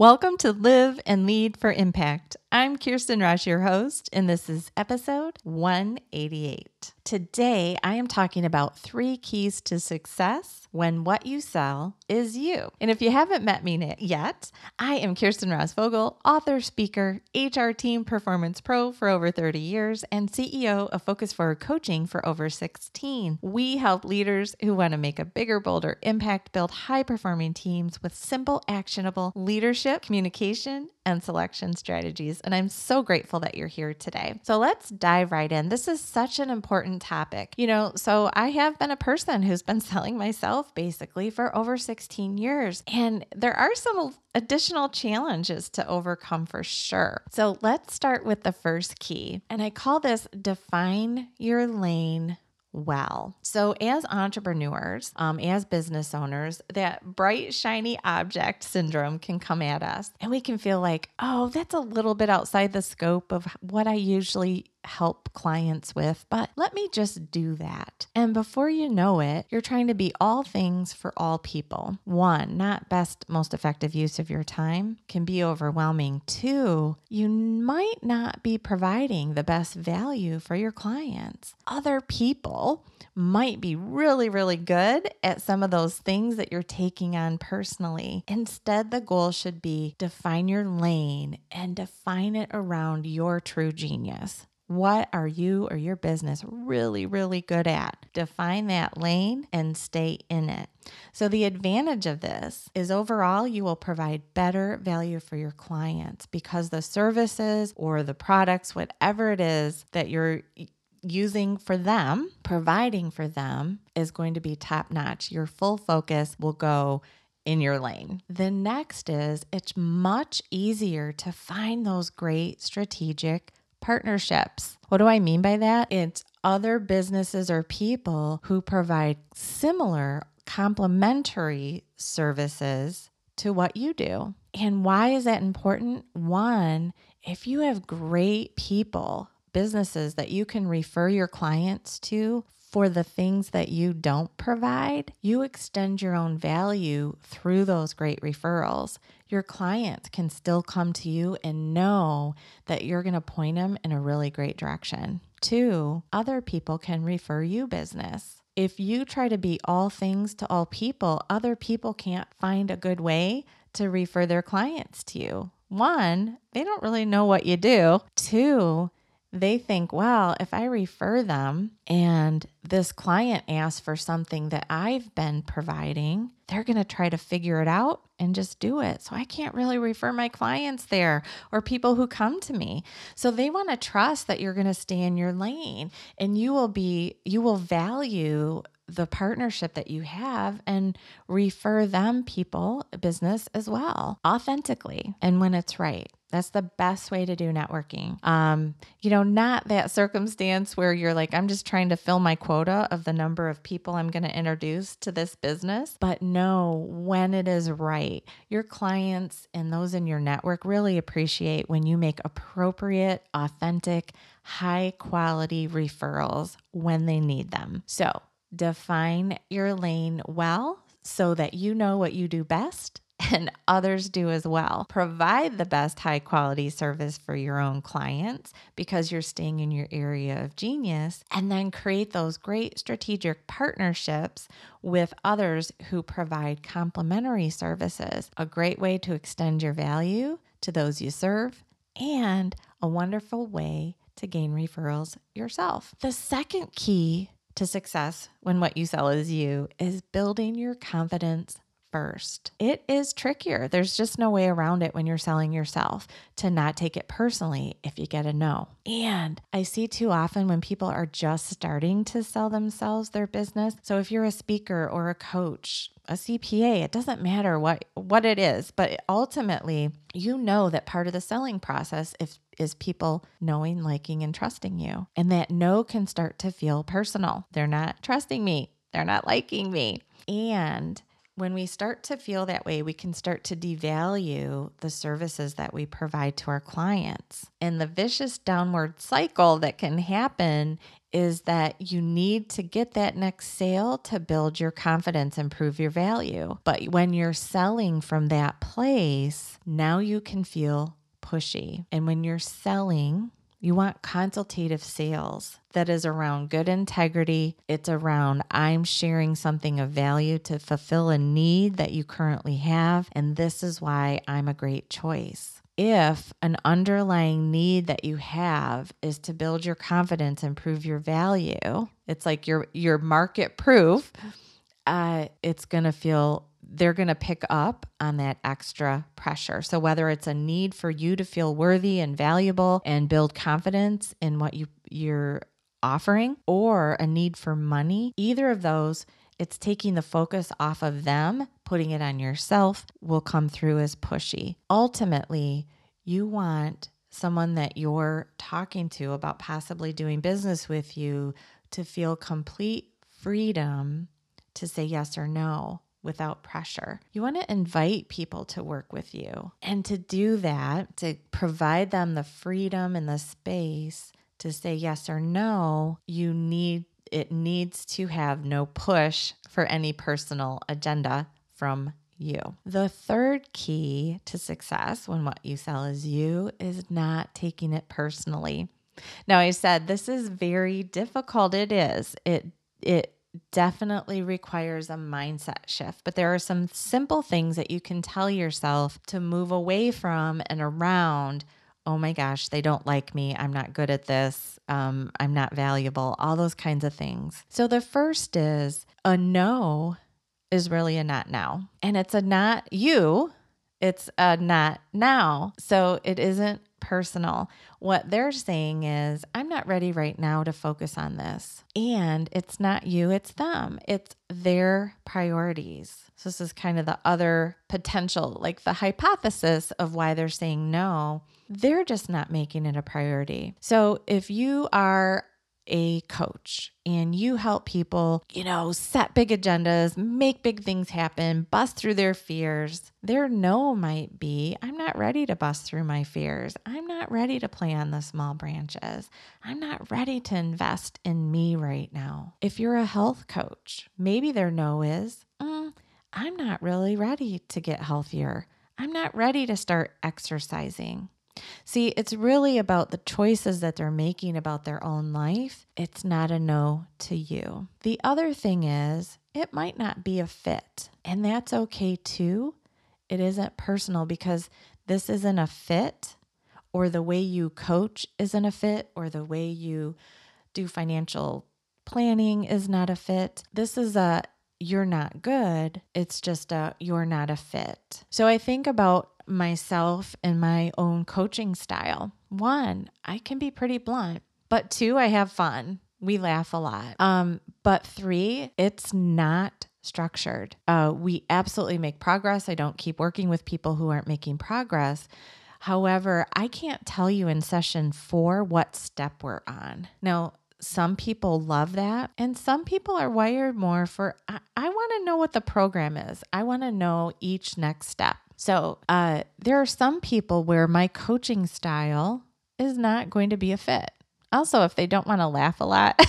Welcome to Live and Lead for Impact. I'm Kirsten Ross, your host, and this is episode 188. Today, I am talking about three keys to success when what you sell is you. And if you haven't met me yet, I am Kirsten Ross Vogel, author, speaker, HR team performance pro for over 30 years, and CEO of Focus Forward Coaching for over 16. We help leaders who want to make a bigger, bolder impact build high performing teams with simple, actionable leadership, communication, and selection strategies. And I'm so grateful that you're here today. So let's dive right in. This is such an important topic. You know, so I have been a person who's been selling myself basically for over 16 years. And there are some additional challenges to overcome for sure. So let's start with the first key. And I call this define your lane well. So, as entrepreneurs, um, as business owners, that bright, shiny object syndrome can come at us, and we can feel like, oh, that's a little bit outside the scope of what I usually help clients with, but let me just do that. And before you know it, you're trying to be all things for all people. One, not best, most effective use of your time can be overwhelming. Two, you might not be providing the best value for your clients. Other people might be really, really good at some of those things that you're taking on personally. Instead, the goal should be define your lane and define it around your true genius. What are you or your business really, really good at? Define that lane and stay in it. So, the advantage of this is overall, you will provide better value for your clients because the services or the products, whatever it is that you're using for them, providing for them, is going to be top notch. Your full focus will go in your lane. The next is it's much easier to find those great strategic partnerships. What do I mean by that? It's other businesses or people who provide similar complementary services to what you do. And why is that important? One, if you have great people, businesses that you can refer your clients to for the things that you don't provide, you extend your own value through those great referrals. Your clients can still come to you and know that you're going to point them in a really great direction. Two, other people can refer you business. If you try to be all things to all people, other people can't find a good way to refer their clients to you. One, they don't really know what you do. Two, they think, well, if I refer them and this client asks for something that I've been providing, they're going to try to figure it out and just do it. So I can't really refer my clients there or people who come to me. So they want to trust that you're going to stay in your lane and you will be, you will value the partnership that you have and refer them people business as well authentically and when it's right that's the best way to do networking. Um, you know, not that circumstance where you're like, I'm just trying to fill my quota of the number of people I'm going to introduce to this business, but know when it is right. Your clients and those in your network really appreciate when you make appropriate, authentic, high quality referrals when they need them. So define your lane well so that you know what you do best and others do as well. Provide the best high quality service for your own clients because you're staying in your area of genius, and then create those great strategic partnerships with others who provide complementary services. A great way to extend your value to those you serve, and a wonderful way to gain referrals yourself. The second key to success when what you sell is you is building your confidence first. It is trickier. There's just no way around it when you're selling yourself to not take it personally if you get a no. And I see too often when people are just starting to sell themselves their business. So if you're a speaker or a coach, a CPA, it doesn't matter what what it is, but ultimately, you know that part of the selling process if is people knowing, liking and trusting you. And that no can start to feel personal. They're not trusting me. They're not liking me. And when we start to feel that way, we can start to devalue the services that we provide to our clients. And the vicious downward cycle that can happen is that you need to get that next sale to build your confidence and prove your value. But when you're selling from that place, now you can feel pushy. And when you're selling, you want consultative sales that is around good integrity. It's around I'm sharing something of value to fulfill a need that you currently have. And this is why I'm a great choice. If an underlying need that you have is to build your confidence and prove your value, it's like your your market proof. Uh, it's gonna feel they're going to pick up on that extra pressure. So, whether it's a need for you to feel worthy and valuable and build confidence in what you, you're offering, or a need for money, either of those, it's taking the focus off of them, putting it on yourself, will come through as pushy. Ultimately, you want someone that you're talking to about possibly doing business with you to feel complete freedom to say yes or no without pressure. You want to invite people to work with you. And to do that, to provide them the freedom and the space to say yes or no, you need it needs to have no push for any personal agenda from you. The third key to success when what you sell is you is not taking it personally. Now I said this is very difficult it is. It it definitely requires a mindset shift, but there are some simple things that you can tell yourself to move away from and around. Oh my gosh, they don't like me. I'm not good at this. Um, I'm not valuable, all those kinds of things. So the first is a no is really a not now. And it's a not you, it's a not now. So it isn't personal. What they're saying is, I'm not ready right now to focus on this. And it's not you, it's them, it's their priorities. So, this is kind of the other potential, like the hypothesis of why they're saying no. They're just not making it a priority. So, if you are a coach and you help people, you know, set big agendas, make big things happen, bust through their fears, their no might be I'm not ready to bust through my fears. I'm not ready to play on the small branches. I'm not ready to invest in me right now. If you're a health coach, maybe their no is mm, I'm not really ready to get healthier. I'm not ready to start exercising. See, it's really about the choices that they're making about their own life. It's not a no to you. The other thing is, it might not be a fit, and that's okay too. It isn't personal because this isn't a fit, or the way you coach isn't a fit, or the way you do financial planning is not a fit. This is a you're not good. It's just a you're not a fit. So I think about myself and my own coaching style. One, I can be pretty blunt, but two, I have fun. We laugh a lot. Um, but three, it's not structured. Uh, we absolutely make progress. I don't keep working with people who aren't making progress. However, I can't tell you in session four what step we're on. Now, some people love that, and some people are wired more for I, I want to know what the program is. I want to know each next step. So uh, there are some people where my coaching style is not going to be a fit. Also, if they don't want to laugh a lot,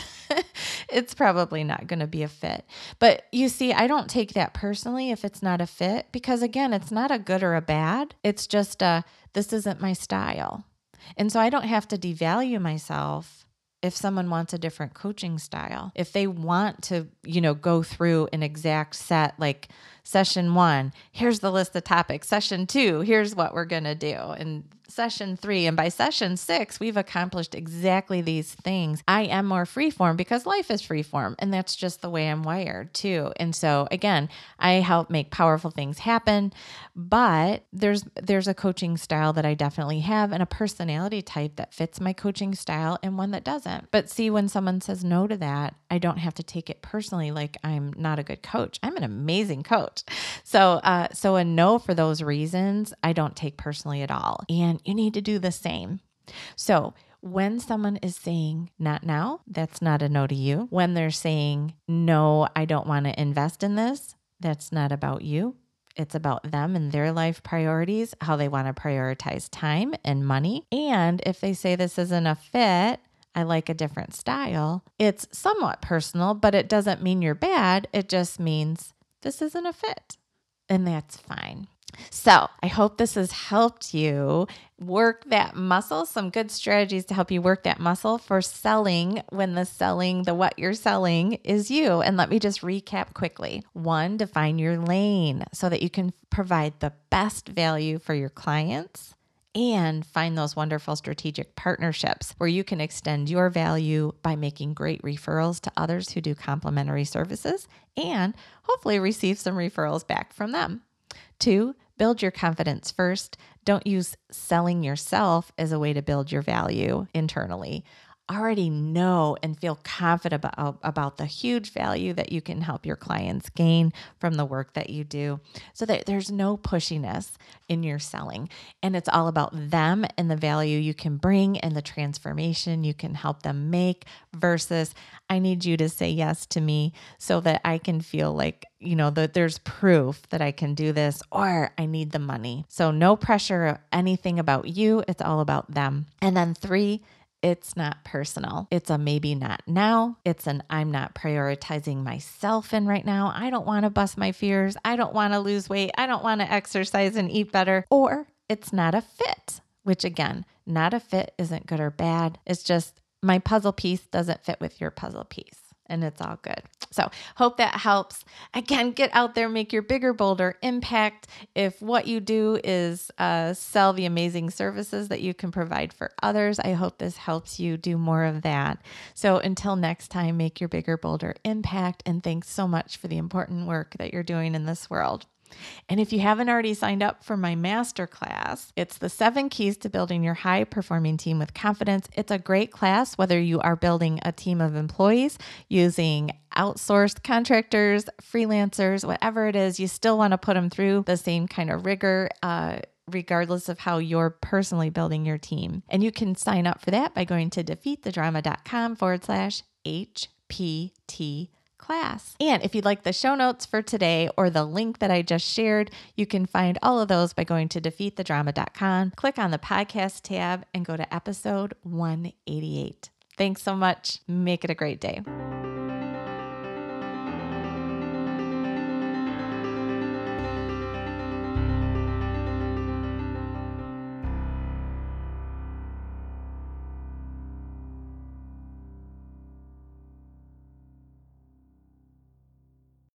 it's probably not going to be a fit. But you see, I don't take that personally if it's not a fit because, again, it's not a good or a bad. It's just a this isn't my style. And so I don't have to devalue myself if someone wants a different coaching style. If they want to, you know, go through an exact set like session 1, here's the list of topics. Session 2, here's what we're going to do. And session three. And by session six, we've accomplished exactly these things. I am more freeform because life is freeform. And that's just the way I'm wired too. And so again, I help make powerful things happen. But there's there's a coaching style that I definitely have and a personality type that fits my coaching style and one that doesn't. But see, when someone says no to that, I don't have to take it personally like I'm not a good coach. I'm an amazing coach. So uh, so a no for those reasons, I don't take personally at all. And you need to do the same. So, when someone is saying not now, that's not a no to you. When they're saying no, I don't want to invest in this, that's not about you. It's about them and their life priorities, how they want to prioritize time and money. And if they say this isn't a fit, I like a different style, it's somewhat personal, but it doesn't mean you're bad. It just means this isn't a fit. And that's fine. So, I hope this has helped you work that muscle. Some good strategies to help you work that muscle for selling when the selling, the what you're selling is you. And let me just recap quickly. One, define your lane so that you can provide the best value for your clients and find those wonderful strategic partnerships where you can extend your value by making great referrals to others who do complementary services and hopefully receive some referrals back from them. Two, build your confidence first. Don't use selling yourself as a way to build your value internally already know and feel confident about, about the huge value that you can help your clients gain from the work that you do so that there's no pushiness in your selling. And it's all about them and the value you can bring and the transformation you can help them make versus I need you to say yes to me so that I can feel like, you know, that there's proof that I can do this or I need the money. So no pressure anything about you. It's all about them. And then three, it's not personal. It's a maybe not now. It's an I'm not prioritizing myself in right now. I don't want to bust my fears. I don't want to lose weight. I don't want to exercise and eat better. Or it's not a fit, which again, not a fit isn't good or bad. It's just my puzzle piece doesn't fit with your puzzle piece and it's all good. So, hope that helps. Again, get out there, make your bigger, bolder impact. If what you do is uh, sell the amazing services that you can provide for others, I hope this helps you do more of that. So, until next time, make your bigger, bolder impact. And thanks so much for the important work that you're doing in this world. And if you haven't already signed up for my masterclass, it's the seven keys to building your high performing team with confidence. It's a great class, whether you are building a team of employees using outsourced contractors, freelancers, whatever it is, you still want to put them through the same kind of rigor. Uh, regardless of how you're personally building your team. And you can sign up for that by going to defeatthedrama.com forward slash HPT class. And if you'd like the show notes for today or the link that I just shared, you can find all of those by going to defeatthedrama.com, click on the podcast tab, and go to episode 188. Thanks so much. Make it a great day.